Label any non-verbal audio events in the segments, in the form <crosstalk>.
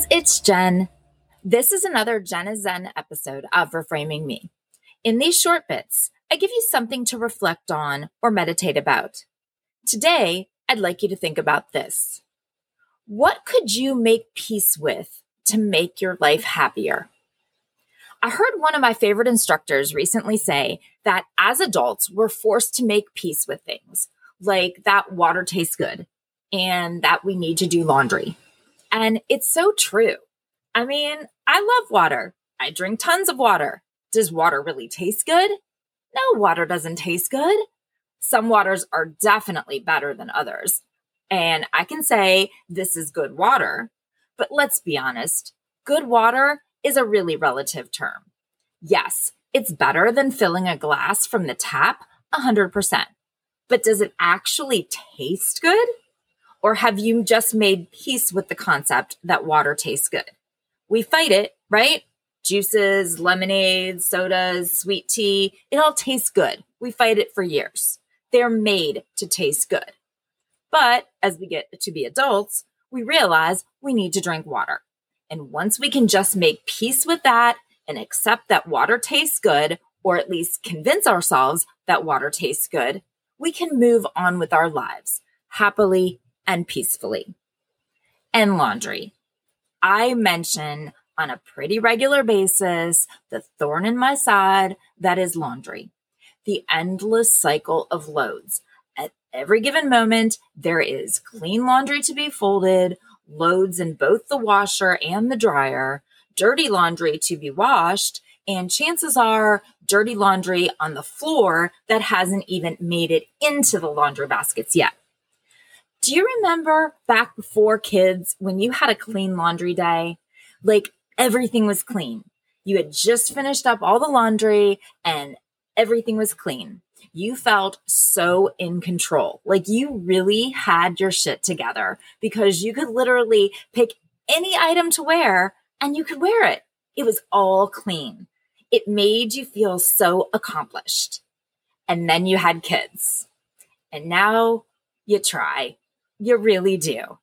guys, it's Jen. This is another Jen is Zen episode of Reframing Me. In these short bits, I give you something to reflect on or meditate about. Today, I'd like you to think about this. What could you make peace with to make your life happier? I heard one of my favorite instructors recently say that as adults, we're forced to make peace with things like that water tastes good and that we need to do laundry. And it's so true. I mean, I love water. I drink tons of water. Does water really taste good? No, water doesn't taste good. Some waters are definitely better than others. And I can say this is good water, but let's be honest, good water is a really relative term. Yes, it's better than filling a glass from the tap 100%. But does it actually taste good? Or have you just made peace with the concept that water tastes good? We fight it, right? Juices, lemonades, sodas, sweet tea, it all tastes good. We fight it for years. They're made to taste good. But as we get to be adults, we realize we need to drink water. And once we can just make peace with that and accept that water tastes good, or at least convince ourselves that water tastes good, we can move on with our lives happily and peacefully. And laundry. I mention on a pretty regular basis the thorn in my side that is laundry, the endless cycle of loads. At every given moment, there is clean laundry to be folded, loads in both the washer and the dryer, dirty laundry to be washed, and chances are dirty laundry on the floor that hasn't even made it into the laundry baskets yet. Do you remember back before kids when you had a clean laundry day? Like everything was clean. You had just finished up all the laundry and everything was clean. You felt so in control. Like you really had your shit together because you could literally pick any item to wear and you could wear it. It was all clean. It made you feel so accomplished. And then you had kids. And now you try you really do.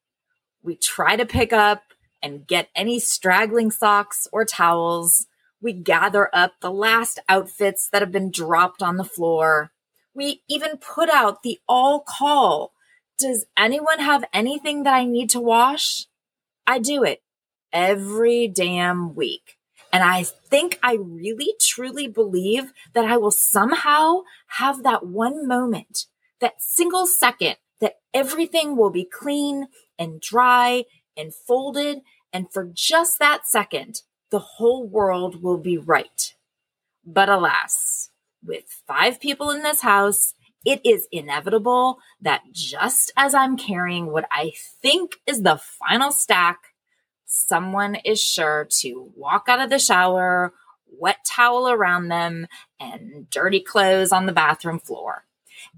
We try to pick up and get any straggling socks or towels. We gather up the last outfits that have been dropped on the floor. We even put out the all call. Does anyone have anything that I need to wash? I do it every damn week. And I think I really truly believe that I will somehow have that one moment, that single second that everything will be clean and dry and folded. And for just that second, the whole world will be right. But alas, with five people in this house, it is inevitable that just as I'm carrying what I think is the final stack, someone is sure to walk out of the shower, wet towel around them, and dirty clothes on the bathroom floor.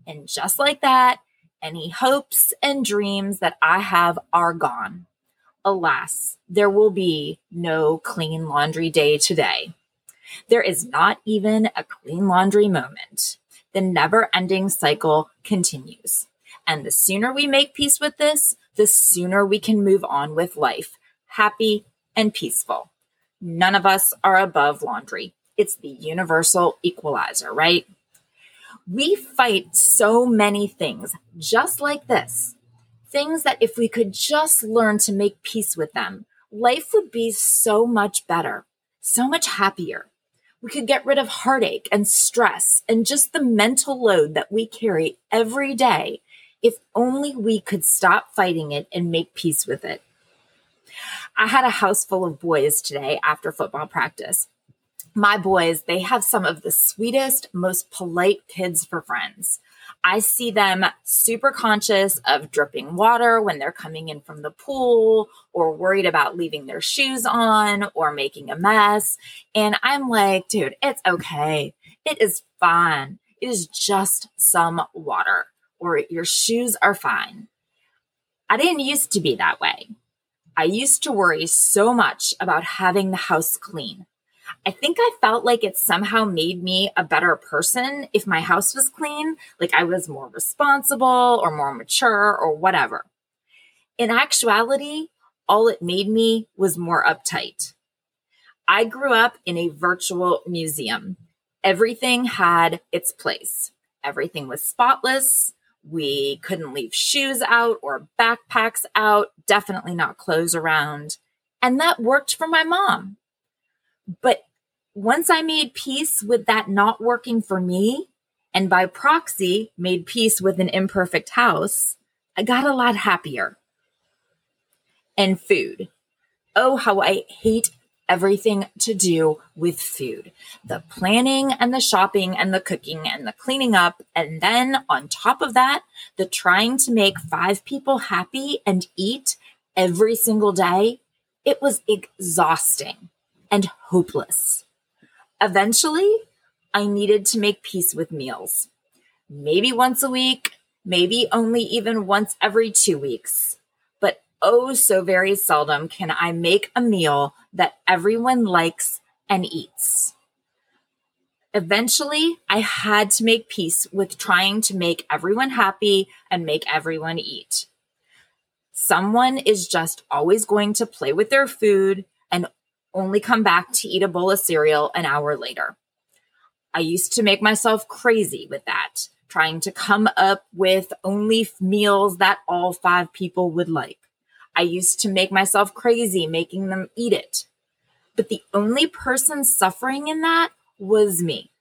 And just like that, any hopes and dreams that I have are gone. Alas, there will be no clean laundry day today. There is not even a clean laundry moment. The never ending cycle continues. And the sooner we make peace with this, the sooner we can move on with life, happy and peaceful. None of us are above laundry. It's the universal equalizer, right? We fight so many things just like this. Things that if we could just learn to make peace with them, life would be so much better, so much happier. We could get rid of heartache and stress and just the mental load that we carry every day if only we could stop fighting it and make peace with it. I had a house full of boys today after football practice my boys, they have some of the sweetest, most polite kids for friends. I see them super conscious of dripping water when they're coming in from the pool or worried about leaving their shoes on or making a mess. And I'm like, dude, it's okay. It is fine. It is just some water or your shoes are fine. I didn't used to be that way. I used to worry so much about having the house clean I think I felt like it somehow made me a better person if my house was clean, like I was more responsible or more mature or whatever. In actuality, all it made me was more uptight. I grew up in a virtual museum. Everything had its place. Everything was spotless. We couldn't leave shoes out or backpacks out, definitely not clothes around. And that worked for my mom. But once I made peace with that not working for me, and by proxy made peace with an imperfect house, I got a lot happier. And food. Oh, how I hate everything to do with food the planning and the shopping and the cooking and the cleaning up. And then on top of that, the trying to make five people happy and eat every single day. It was exhausting and hopeless. Eventually, I needed to make peace with meals. Maybe once a week, maybe only even once every two weeks But oh so very seldom can I make a meal that everyone likes and eats. Eventually, I had to make peace with trying to make everyone happy and make everyone eat. Someone is just always going to play with their food and only come back to eat a bowl of cereal an hour later. I used to make myself crazy with that, trying to come up with only meals that all five people would like. I used to make myself crazy making them eat it. But the only person suffering in that was me.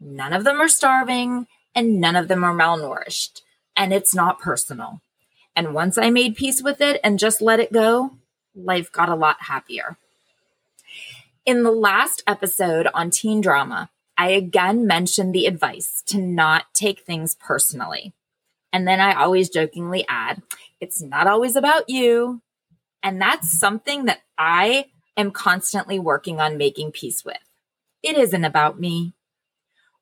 None of them are starving and none of them are malnourished. And it's not personal. And once I made peace with it and just let it go, life got a lot happier. In the last episode on teen drama, I again mentioned the advice to not take things personally. And then I always jokingly add, it's not always about you. And that's something that I am constantly working on making peace with. It isn't about me.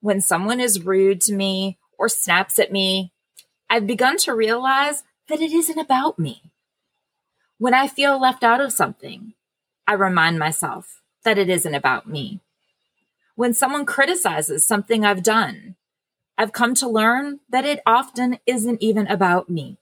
When someone is rude to me or snaps at me, I've begun to realize that it isn't about me. When I feel left out of something, I remind myself that it isn't about me. When someone criticizes something I've done, I've come to learn that it often isn't even about me.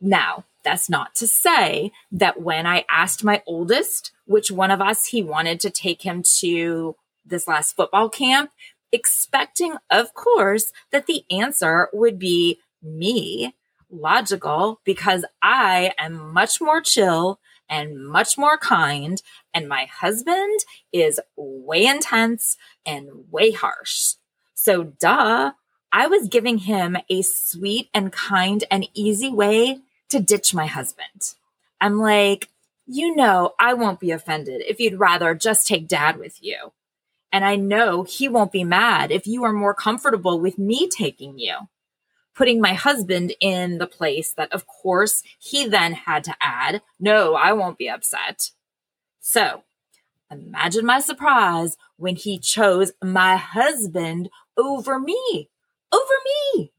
Now, that's not to say that when I asked my oldest which one of us he wanted to take him to this last football camp, expecting, of course, that the answer would be me, logical, because I am much more chill and much more kind, and my husband is way intense and way harsh. So, duh, I was giving him a sweet and kind and easy way to ditch my husband. I'm like, you know, I won't be offended if you'd rather just take dad with you. And I know he won't be mad if you are more comfortable with me taking you. Putting my husband in the place that, of course, he then had to add, no, I won't be upset. So imagine my surprise when he chose my husband over me, over me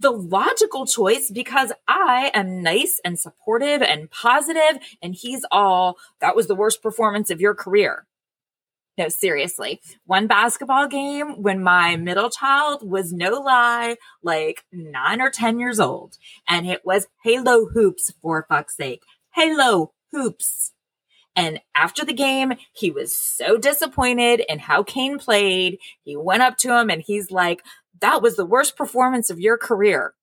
the logical choice because I am nice and supportive and positive, and he's all, that was the worst performance of your career. No, seriously. One basketball game when my middle child was no lie, like nine or 10 years old. And it was Halo Hoops for fuck's sake. Halo Hoops. And after the game, he was so disappointed in how Kane played. He went up to him and he's like, that was the worst performance of your career.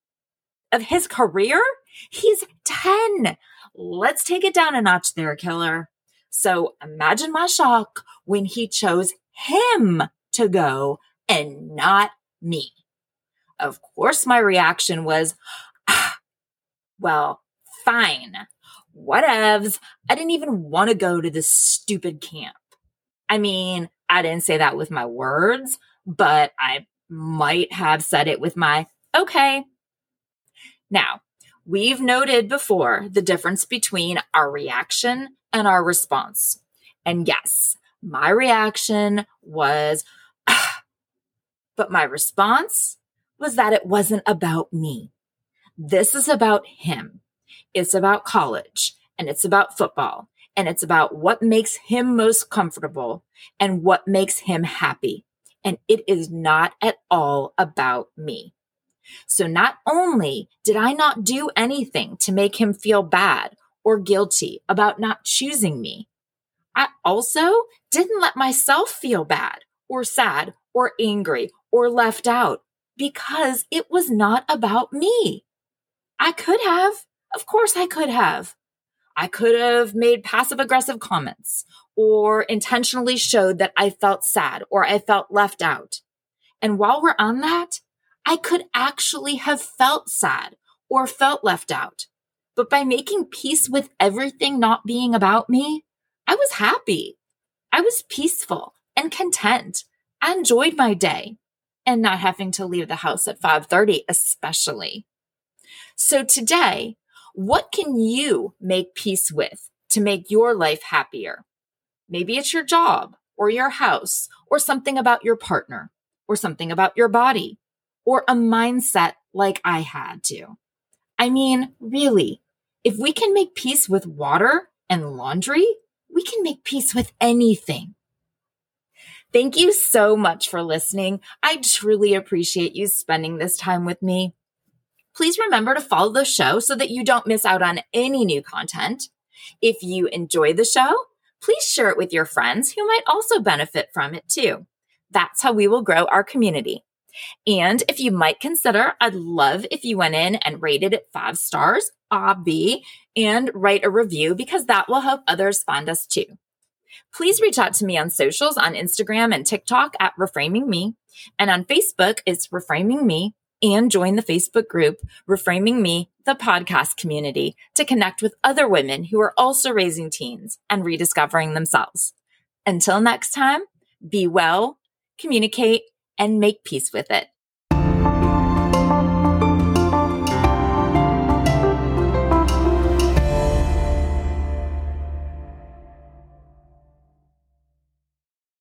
Of his career? He's 10. Let's take it down a notch there, killer. So imagine my shock when he chose him to go and not me. Of course, my reaction was, ah, well, fine. Whatevs. I didn't even want to go to this stupid camp. I mean, I didn't say that with my words, but I might have said it with my okay. Now, we've noted before the difference between our reaction and our response. And yes, my reaction was, <sighs> but my response was that it wasn't about me. This is about him. It's about college and it's about football and it's about what makes him most comfortable and what makes him happy and it is not at all about me. So not only did I not do anything to make him feel bad or guilty about not choosing me. I also didn't let myself feel bad or sad or angry or left out because it was not about me. I could have. Of course, I could have. I could have made passive aggressive comments or intentionally showed that I felt sad or I felt left out. And while we're on that, I could actually have felt sad or felt left out. But by making peace with everything not being about me, I was happy. I was peaceful and content. I enjoyed my day and not having to leave the house at 5:30 especially. So today, what can you make peace with to make your life happier? Maybe it's your job or your house or something about your partner or something about your body or a mindset like I had to. I mean, really, if we can make peace with water and laundry, we can make peace with anything. Thank you so much for listening. I truly appreciate you spending this time with me. Please remember to follow the show so that you don't miss out on any new content. If you enjoy the show, please share it with your friends who might also benefit from it too. That's how we will grow our community. And if you might consider, I'd love if you went in and rated it five stars, obby, and write a review because that will help others find us too. Please reach out to me on socials on Instagram and TikTok at Reframing Me. And on Facebook, it's Reframing Me. And join the Facebook group, Reframing Me, the podcast community, to connect with other women who are also raising teens and rediscovering themselves. Until next time, be well, communicate, and make peace with it.